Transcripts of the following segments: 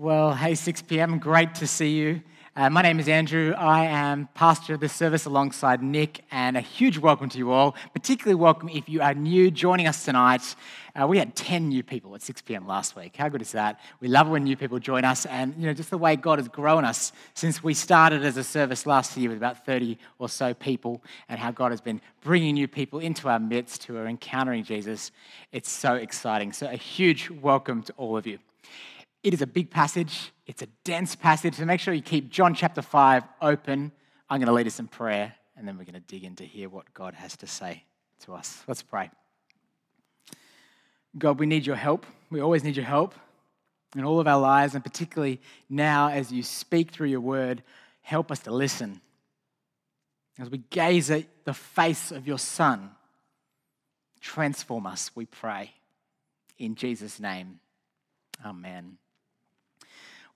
Well, hey, 6 p.m., great to see you. Uh, my name is Andrew. I am pastor of this service alongside Nick, and a huge welcome to you all. Particularly welcome if you are new joining us tonight. Uh, we had 10 new people at 6 p.m. last week. How good is that? We love when new people join us, and you know just the way God has grown us since we started as a service last year with about 30 or so people, and how God has been bringing new people into our midst who are encountering Jesus. It's so exciting. So a huge welcome to all of you. It is a big passage, it's a dense passage, so make sure you keep John chapter 5 open. I'm going to lead us in prayer, and then we're going to dig in to hear what God has to say to us. Let's pray. God, we need your help. We always need your help in all of our lives, and particularly now as you speak through your word, help us to listen. As we gaze at the face of your Son, transform us, we pray. In Jesus' name, amen.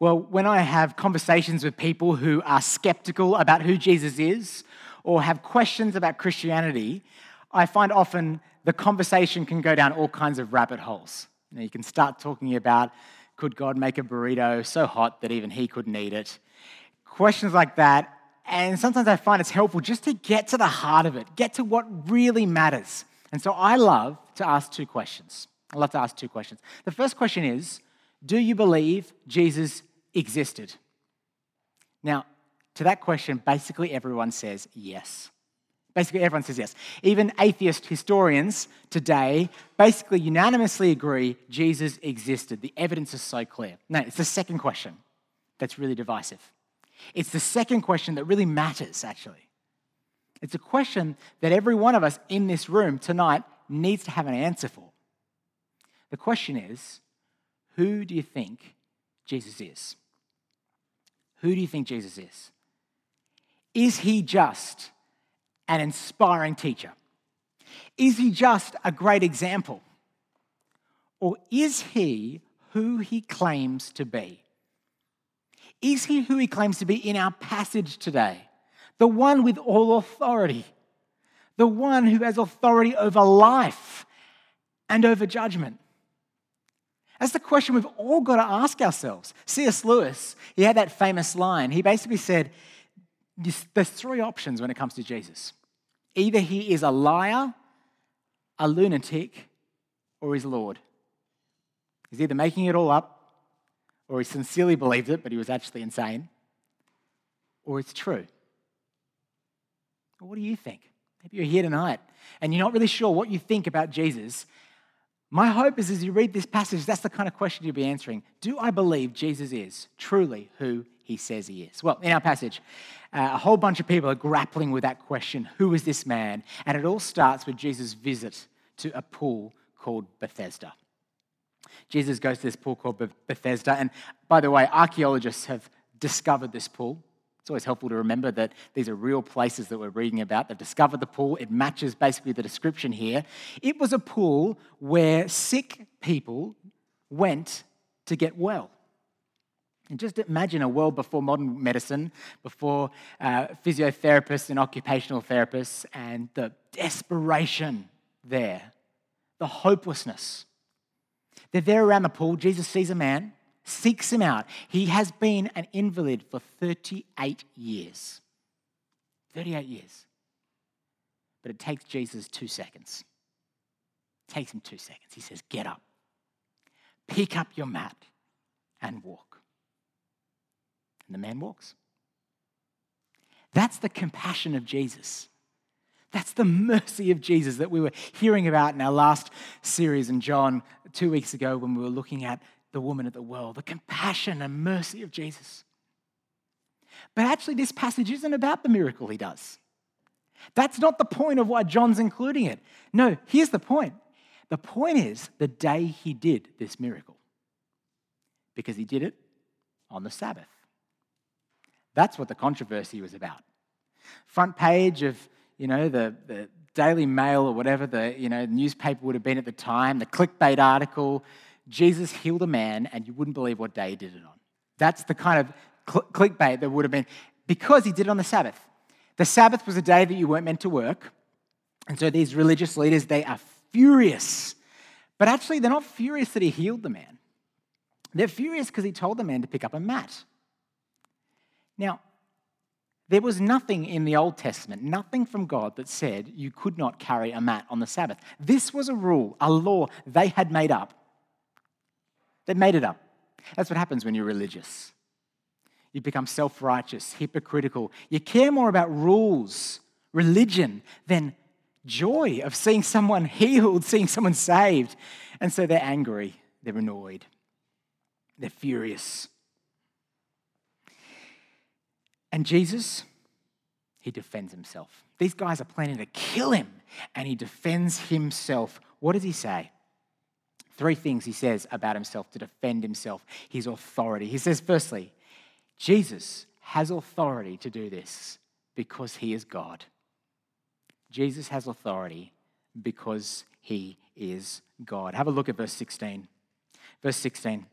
Well, when I have conversations with people who are skeptical about who Jesus is or have questions about Christianity, I find often the conversation can go down all kinds of rabbit holes. You, you can start talking about could God make a burrito so hot that even he couldn't eat it? Questions like that. And sometimes I find it's helpful just to get to the heart of it, get to what really matters. And so I love to ask two questions. I love to ask two questions. The first question is Do you believe Jesus existed? Now, to that question, basically everyone says yes. Basically, everyone says yes. Even atheist historians today basically unanimously agree Jesus existed. The evidence is so clear. Now, it's the second question that's really divisive. It's the second question that really matters, actually. It's a question that every one of us in this room tonight needs to have an answer for. The question is who do you think Jesus is? Who do you think Jesus is? Is he just an inspiring teacher? Is he just a great example? Or is he who he claims to be? Is he who he claims to be in our passage today? The one with all authority, the one who has authority over life and over judgment. That's the question we've all got to ask ourselves. C.S. Lewis, he had that famous line. He basically said, There's three options when it comes to Jesus either he is a liar, a lunatic, or he's Lord. He's either making it all up, or he sincerely believed it, but he was actually insane, or it's true. What do you think? Maybe you're here tonight and you're not really sure what you think about Jesus. My hope is as you read this passage, that's the kind of question you'll be answering. Do I believe Jesus is truly who he says he is? Well, in our passage, uh, a whole bunch of people are grappling with that question who is this man? And it all starts with Jesus' visit to a pool called Bethesda. Jesus goes to this pool called Bethesda. And by the way, archaeologists have discovered this pool. It's always helpful to remember that these are real places that we're reading about. They've discovered the pool. It matches basically the description here. It was a pool where sick people went to get well. And just imagine a world before modern medicine, before uh, physiotherapists and occupational therapists, and the desperation there, the hopelessness. They're there around the pool. Jesus sees a man seeks him out. He has been an invalid for 38 years. 38 years. But it takes Jesus two seconds. It takes him two seconds. He says, Get up, pick up your mat, and walk. And the man walks. That's the compassion of Jesus. That's the mercy of Jesus that we were hearing about in our last series in John two weeks ago when we were looking at the woman at the well, the compassion and mercy of Jesus. But actually, this passage isn't about the miracle he does. That's not the point of why John's including it. No, here's the point. The point is the day he did this miracle, because he did it on the Sabbath. That's what the controversy was about. Front page of, you know, the, the Daily Mail or whatever the, you know, newspaper would have been at the time, the clickbait article, Jesus healed a man and you wouldn't believe what day he did it on. That's the kind of cl- clickbait that would have been because he did it on the Sabbath. The Sabbath was a day that you weren't meant to work. And so these religious leaders, they are furious. But actually, they're not furious that he healed the man. They're furious because he told the man to pick up a mat. Now, there was nothing in the Old Testament, nothing from God that said you could not carry a mat on the Sabbath. This was a rule, a law they had made up. They made it up. That's what happens when you're religious. You become self righteous, hypocritical. You care more about rules, religion, than joy of seeing someone healed, seeing someone saved. And so they're angry, they're annoyed, they're furious. And Jesus, he defends himself. These guys are planning to kill him, and he defends himself. What does he say? Three things he says about himself to defend himself, his authority. He says, firstly, Jesus has authority to do this because he is God. Jesus has authority because he is God. Have a look at verse 16. Verse 16.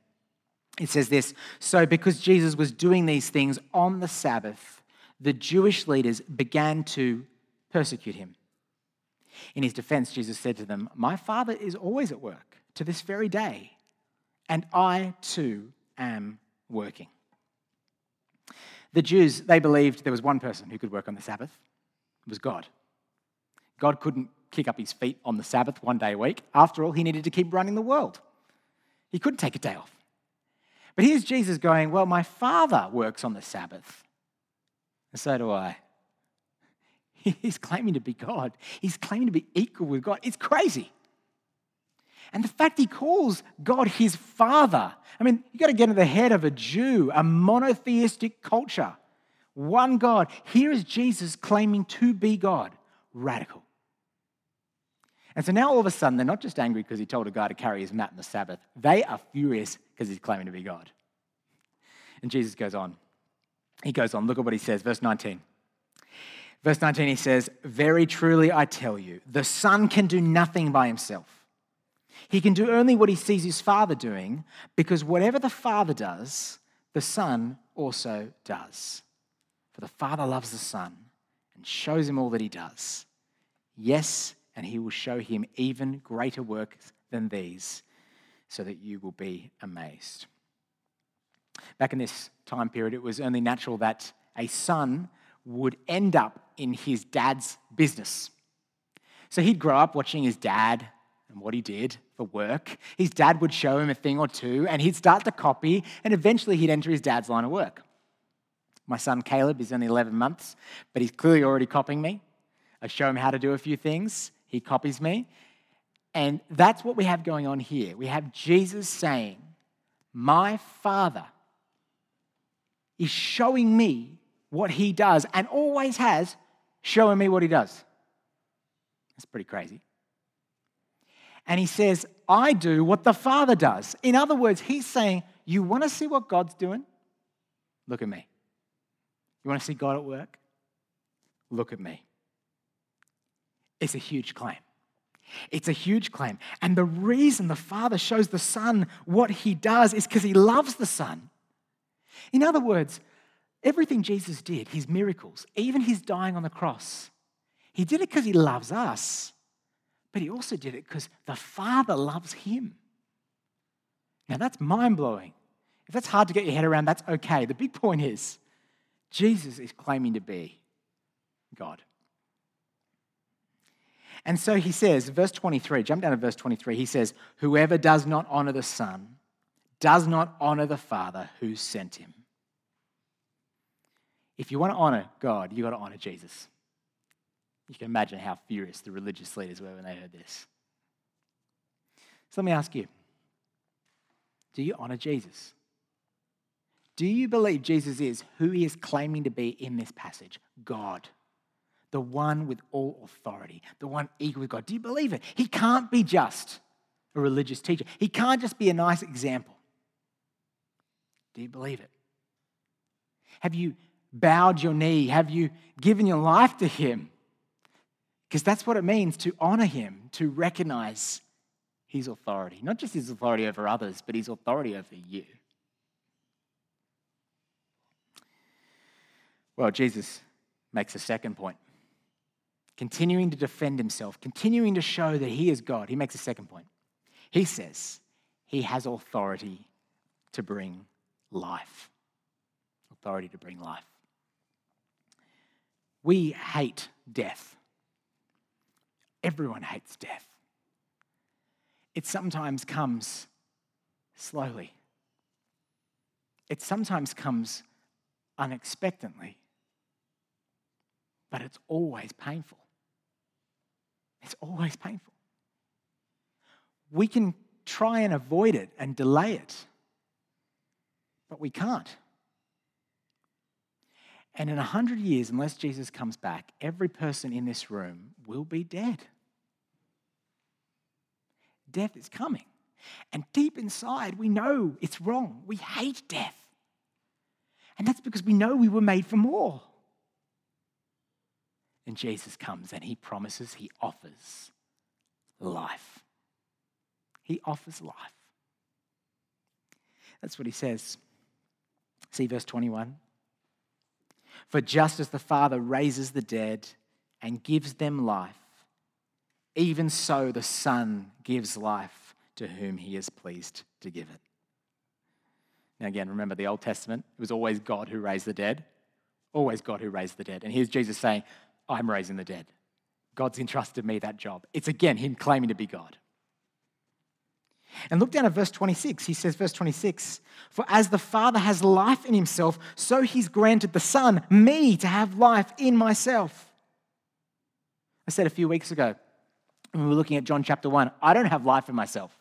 It says this So, because Jesus was doing these things on the Sabbath, the Jewish leaders began to persecute him. In his defense, Jesus said to them, My Father is always at work to this very day, and I too am working. The Jews, they believed there was one person who could work on the Sabbath. It was God. God couldn't kick up his feet on the Sabbath one day a week. After all, he needed to keep running the world. He couldn't take a day off. But here's Jesus going, Well, my Father works on the Sabbath, and so do I. He's claiming to be God, he's claiming to be equal with God. It's crazy. And the fact he calls God his Father, I mean, you got to get in the head of a Jew, a monotheistic culture. One God. Here is Jesus claiming to be God. Radical. And so now all of a sudden, they're not just angry because he told a guy to carry his mat on the Sabbath, they are furious because he's claiming to be God. And Jesus goes on. He goes on. Look at what he says, verse 19. Verse 19, he says, Very truly I tell you, the Son can do nothing by himself. He can do only what he sees his Father doing, because whatever the Father does, the Son also does. For the Father loves the Son and shows him all that he does. Yes, and he will show him even greater works than these, so that you will be amazed. Back in this time period, it was only natural that a son would end up in his dad's business. So he'd grow up watching his dad and what he did for work. His dad would show him a thing or two, and he'd start to copy, and eventually he'd enter his dad's line of work. My son Caleb is only 11 months, but he's clearly already copying me. I show him how to do a few things, he copies me. And that's what we have going on here. We have Jesus saying, My Father is showing me what he does and always has showing me what he does. That's pretty crazy. And he says, I do what the Father does. In other words, he's saying, You want to see what God's doing? Look at me. You want to see God at work? Look at me. It's a huge claim. It's a huge claim. And the reason the Father shows the Son what he does is because he loves the Son. In other words, everything Jesus did, his miracles, even his dying on the cross, he did it because he loves us, but he also did it because the Father loves him. Now that's mind blowing. If that's hard to get your head around, that's okay. The big point is Jesus is claiming to be God. And so he says, verse 23, jump down to verse 23, he says, Whoever does not honor the Son does not honor the Father who sent him. If you want to honor God, you've got to honor Jesus. You can imagine how furious the religious leaders were when they heard this. So let me ask you do you honor Jesus? Do you believe Jesus is who he is claiming to be in this passage? God the one with all authority, the one equal with God. Do you believe it? He can't be just a religious teacher, he can't just be a nice example. Do you believe it? Have you bowed your knee? Have you given your life to him? Because that's what it means to honor him, to recognize his authority. Not just his authority over others, but his authority over you. Well, Jesus makes a second point continuing to defend himself, continuing to show that he is God, he makes a second point. He says he has authority to bring life. Authority to bring life. We hate death. Everyone hates death. It sometimes comes slowly, it sometimes comes unexpectedly, but it's always painful. It's always painful. We can try and avoid it and delay it, but we can't. And in a hundred years, unless Jesus comes back, every person in this room will be dead. Death is coming. And deep inside, we know it's wrong. We hate death. And that's because we know we were made for more. And Jesus comes and he promises, he offers life. He offers life. That's what he says. See verse 21. For just as the Father raises the dead and gives them life, even so the Son gives life to whom he is pleased to give it. Now, again, remember the Old Testament, it was always God who raised the dead. Always God who raised the dead. And here's Jesus saying, I'm raising the dead. God's entrusted me that job. It's again him claiming to be God. And look down at verse 26. He says, verse 26, For as the Father has life in himself, so he's granted the Son, me, to have life in myself. I said a few weeks ago, when we were looking at John chapter 1, I don't have life in myself.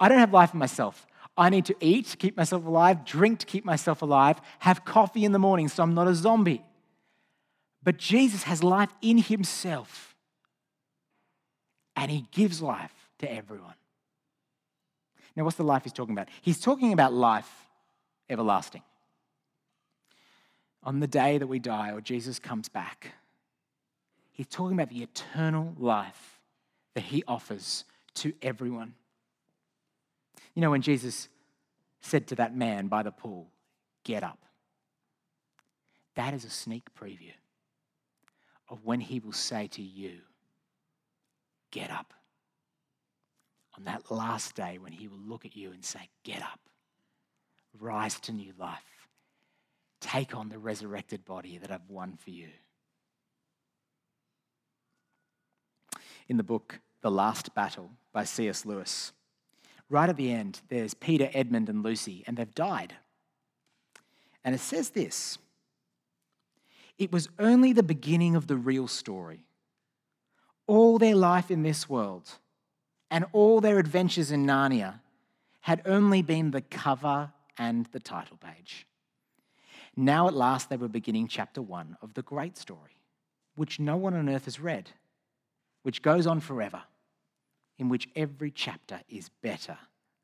I don't have life in myself. I need to eat to keep myself alive, drink to keep myself alive, have coffee in the morning so I'm not a zombie. But Jesus has life in himself, and he gives life to everyone. Now, what's the life he's talking about? He's talking about life everlasting. On the day that we die or Jesus comes back, he's talking about the eternal life that he offers to everyone. You know, when Jesus said to that man by the pool, Get up, that is a sneak preview of when he will say to you, Get up on that last day when he will look at you and say, Get up, rise to new life, take on the resurrected body that I've won for you. In the book, The Last Battle by C.S. Lewis, right at the end, there's Peter, Edmund, and Lucy, and they've died. And it says this it was only the beginning of the real story. All their life in this world and all their adventures in Narnia had only been the cover and the title page. Now, at last, they were beginning chapter one of the great story, which no one on earth has read, which goes on forever, in which every chapter is better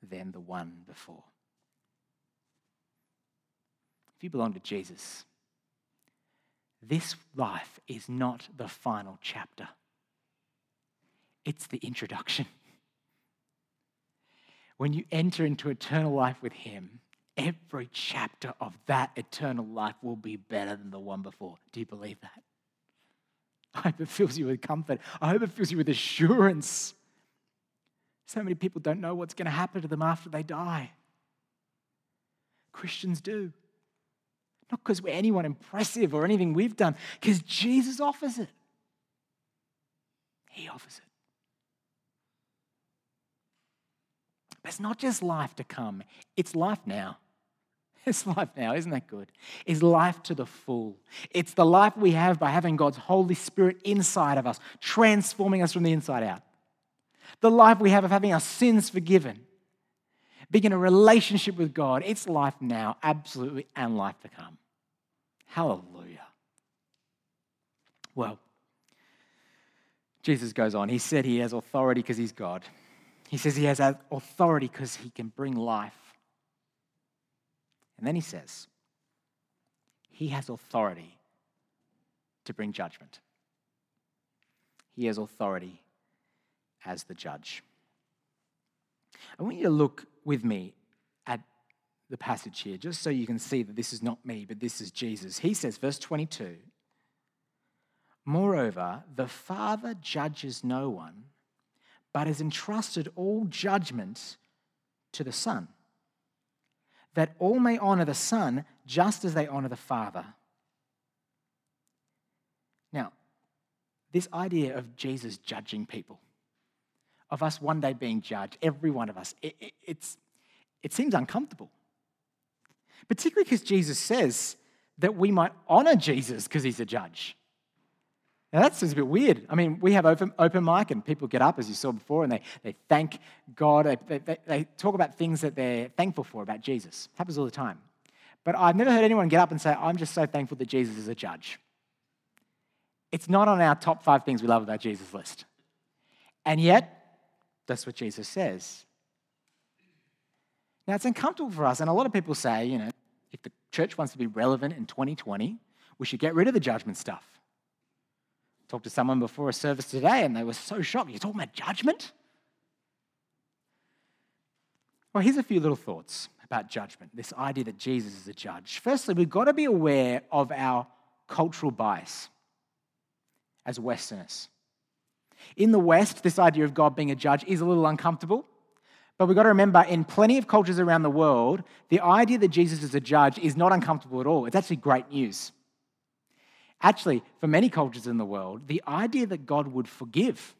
than the one before. If you belong to Jesus, this life is not the final chapter, it's the introduction. When you enter into eternal life with Him, every chapter of that eternal life will be better than the one before. Do you believe that? I hope it fills you with comfort. I hope it fills you with assurance. So many people don't know what's going to happen to them after they die. Christians do. Not because we're anyone impressive or anything we've done, because Jesus offers it. He offers it. But it's not just life to come, it's life now. It's life now, isn't that good? It's life to the full. It's the life we have by having God's Holy Spirit inside of us, transforming us from the inside out. The life we have of having our sins forgiven, being in a relationship with God. It's life now, absolutely, and life to come. Hallelujah. Well, Jesus goes on. He said he has authority because he's God. He says he has authority because he can bring life. And then he says, he has authority to bring judgment. He has authority as the judge. I want you to look with me at the passage here, just so you can see that this is not me, but this is Jesus. He says, verse 22 Moreover, the Father judges no one but has entrusted all judgment to the Son, that all may honor the Son just as they honor the Father. Now, this idea of Jesus judging people, of us one day being judged, every one of us, it, it, it's, it seems uncomfortable. Particularly because Jesus says that we might honor Jesus because he's a judge. Now that seems a bit weird. I mean, we have open, open mic and people get up, as you saw before, and they, they thank God. They, they, they talk about things that they're thankful for about Jesus. It happens all the time. But I've never heard anyone get up and say, I'm just so thankful that Jesus is a judge. It's not on our top five things we love about Jesus list. And yet, that's what Jesus says. Now, it's uncomfortable for us, and a lot of people say, you know, if the church wants to be relevant in 2020, we should get rid of the judgment stuff. Talked to someone before a service today and they were so shocked. You're talking about judgment? Well, here's a few little thoughts about judgment this idea that Jesus is a judge. Firstly, we've got to be aware of our cultural bias as Westerners. In the West, this idea of God being a judge is a little uncomfortable. But we've got to remember, in plenty of cultures around the world, the idea that Jesus is a judge is not uncomfortable at all. It's actually great news. Actually, for many cultures in the world, the idea that God would forgive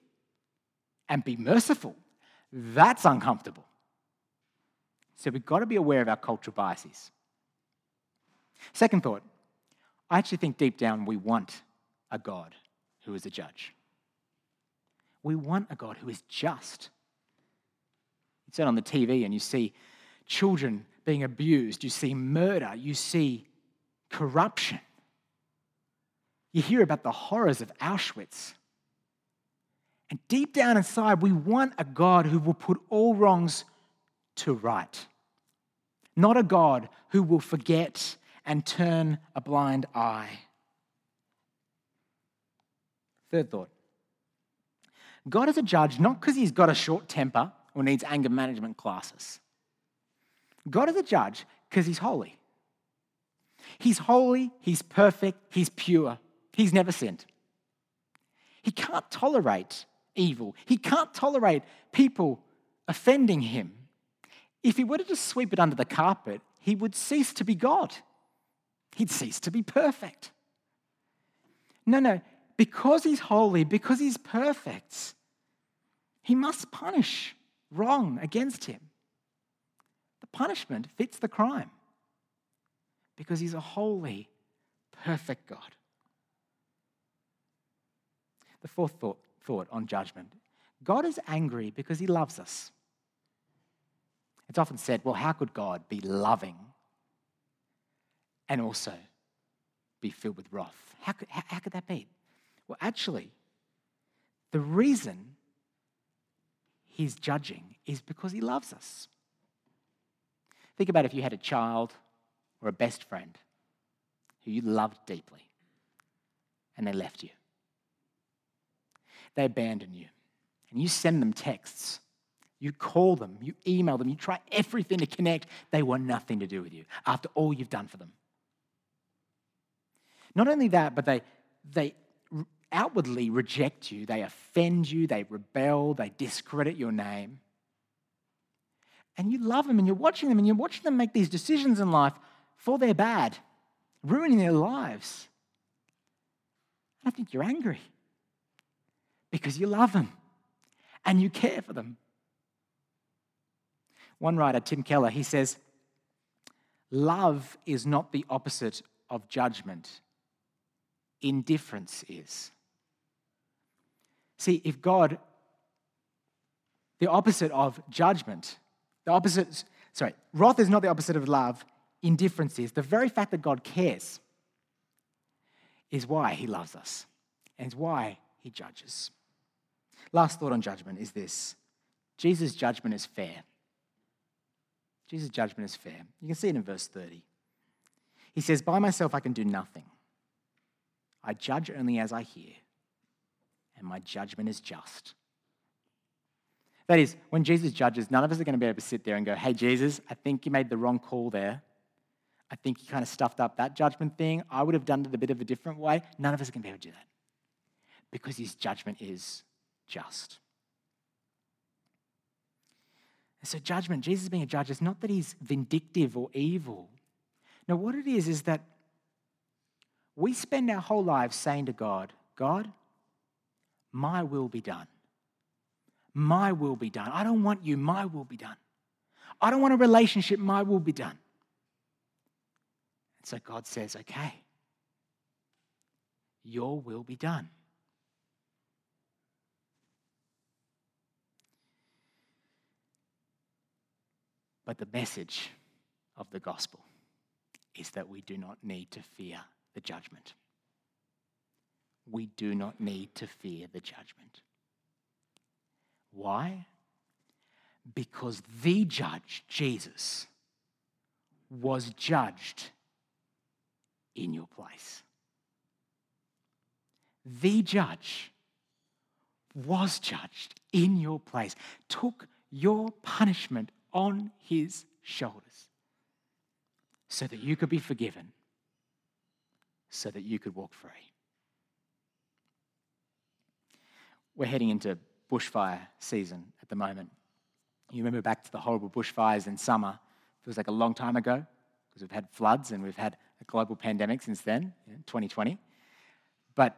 and be merciful, that's uncomfortable. So we've got to be aware of our cultural biases. Second thought, I actually think deep down we want a God who is a judge. We want a God who is just. You turn on the TV and you see children being abused, you see murder, you see corruption. You hear about the horrors of Auschwitz. And deep down inside, we want a God who will put all wrongs to right, not a God who will forget and turn a blind eye. Third thought God is a judge not because he's got a short temper or needs anger management classes. God is a judge because he's holy. He's holy, he's perfect, he's pure. He's never sinned. He can't tolerate evil. He can't tolerate people offending him. If he were to just sweep it under the carpet, he would cease to be God. He'd cease to be perfect. No, no, because he's holy, because he's perfect, he must punish wrong against him. The punishment fits the crime because he's a holy, perfect God. The fourth thought, thought on judgment God is angry because he loves us. It's often said, well, how could God be loving and also be filled with wrath? How could, how, how could that be? Well, actually, the reason he's judging is because he loves us. Think about if you had a child or a best friend who you loved deeply and they left you they abandon you. And you send them texts, you call them, you email them, you try everything to connect. They want nothing to do with you after all you've done for them. Not only that, but they, they outwardly reject you, they offend you, they rebel, they discredit your name. And you love them and you're watching them and you're watching them make these decisions in life for their bad, ruining their lives. I think you're angry because you love them and you care for them. One writer, Tim Keller, he says, Love is not the opposite of judgment, indifference is. See, if God, the opposite of judgment, the opposite, sorry, wrath is not the opposite of love, indifference is. The very fact that God cares is why he loves us and why he judges. Last thought on judgment is this Jesus' judgment is fair. Jesus' judgment is fair. You can see it in verse 30. He says, By myself I can do nothing. I judge only as I hear, and my judgment is just. That is, when Jesus judges, none of us are going to be able to sit there and go, Hey, Jesus, I think you made the wrong call there. I think you kind of stuffed up that judgment thing. I would have done it a bit of a different way. None of us are going to be able to do that because his judgment is just. So, judgment, Jesus being a judge, is not that he's vindictive or evil. No, what it is, is that we spend our whole lives saying to God, God, my will be done. My will be done. I don't want you, my will be done. I don't want a relationship, my will be done. And so God says, okay, your will be done. But the message of the gospel is that we do not need to fear the judgment. We do not need to fear the judgment. Why? Because the judge, Jesus, was judged in your place. The judge was judged in your place, took your punishment on his shoulders so that you could be forgiven, so that you could walk free. We're heading into bushfire season at the moment. You remember back to the horrible bushfires in summer. It was like a long time ago because we've had floods and we've had a global pandemic since then, 2020. But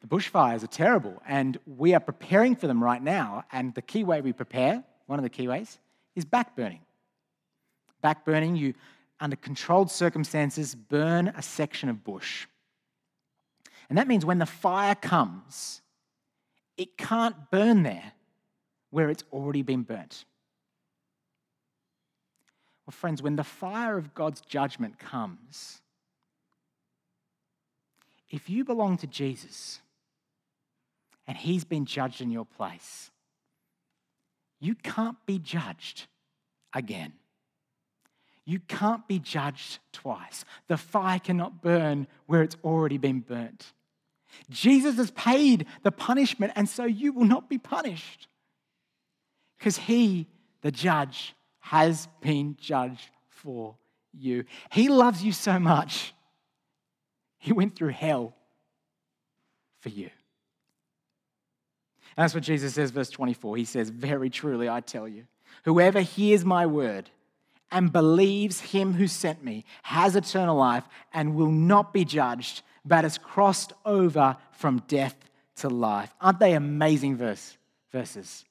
the bushfires are terrible and we are preparing for them right now. And the key way we prepare, one of the key ways, is backburning. Backburning, you, under controlled circumstances, burn a section of bush. And that means when the fire comes, it can't burn there where it's already been burnt. Well, friends, when the fire of God's judgment comes, if you belong to Jesus and he's been judged in your place, you can't be judged again. You can't be judged twice. The fire cannot burn where it's already been burnt. Jesus has paid the punishment, and so you will not be punished. Because he, the judge, has been judged for you. He loves you so much, he went through hell for you. That's what Jesus says, verse 24. He says, Very truly, I tell you, whoever hears my word and believes him who sent me has eternal life and will not be judged, but has crossed over from death to life. Aren't they amazing verse, verses?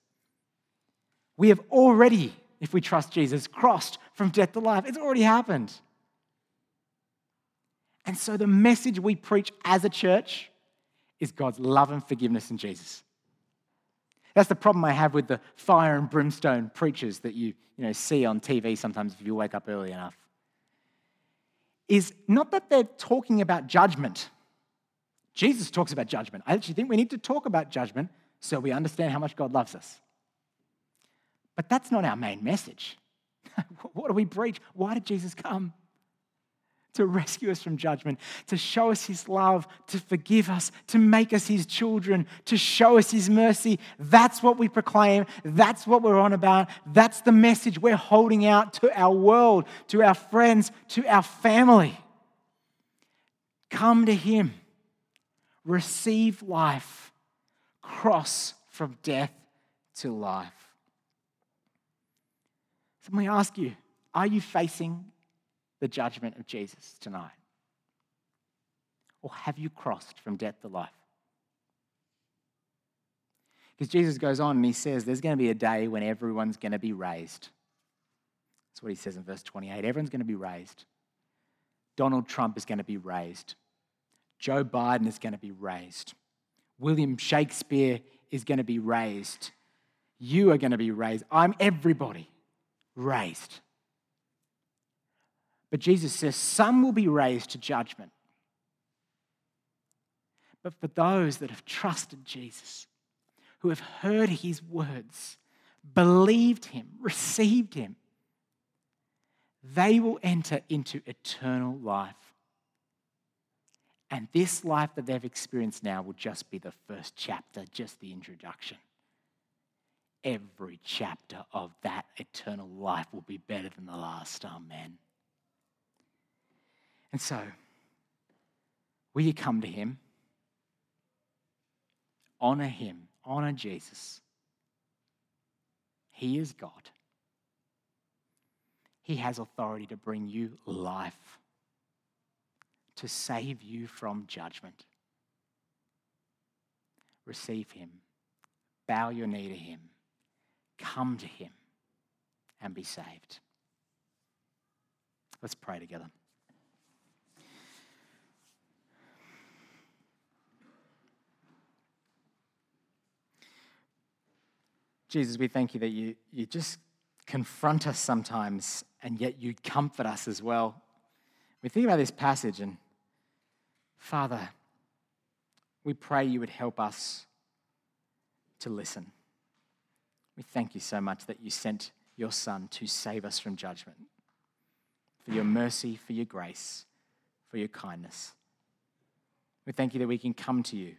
We have already, if we trust Jesus, crossed from death to life. It's already happened. And so the message we preach as a church is God's love and forgiveness in Jesus. That's the problem I have with the fire and brimstone preachers that you, you know, see on TV sometimes if you wake up early enough. Is not that they're talking about judgment. Jesus talks about judgment. I actually think we need to talk about judgment so we understand how much God loves us. But that's not our main message. what do we preach? Why did Jesus come? To rescue us from judgment, to show us his love, to forgive us, to make us his children, to show us his mercy. That's what we proclaim. That's what we're on about. That's the message we're holding out to our world, to our friends, to our family. Come to him, receive life, cross from death to life. So let me ask you are you facing the judgment of Jesus tonight? Or have you crossed from death to life? Because Jesus goes on and he says there's going to be a day when everyone's going to be raised. That's what he says in verse 28. Everyone's going to be raised. Donald Trump is going to be raised. Joe Biden is going to be raised. William Shakespeare is going to be raised. You are going to be raised. I'm everybody raised. But Jesus says some will be raised to judgment. But for those that have trusted Jesus, who have heard his words, believed him, received him, they will enter into eternal life. And this life that they've experienced now will just be the first chapter, just the introduction. Every chapter of that eternal life will be better than the last. Amen. And so, will you come to him? Honor him, honor Jesus. He is God. He has authority to bring you life, to save you from judgment. Receive Him, bow your knee to Him, come to Him, and be saved. Let's pray together. Jesus, we thank you that you, you just confront us sometimes and yet you comfort us as well. We think about this passage and, Father, we pray you would help us to listen. We thank you so much that you sent your Son to save us from judgment, for your mercy, for your grace, for your kindness. We thank you that we can come to you,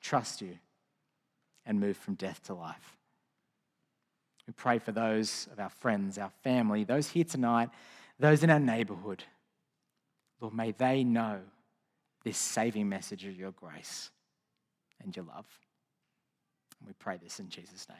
trust you, and move from death to life. We pray for those of our friends, our family, those here tonight, those in our neighborhood. Lord, may they know this saving message of your grace and your love. And we pray this in Jesus' name.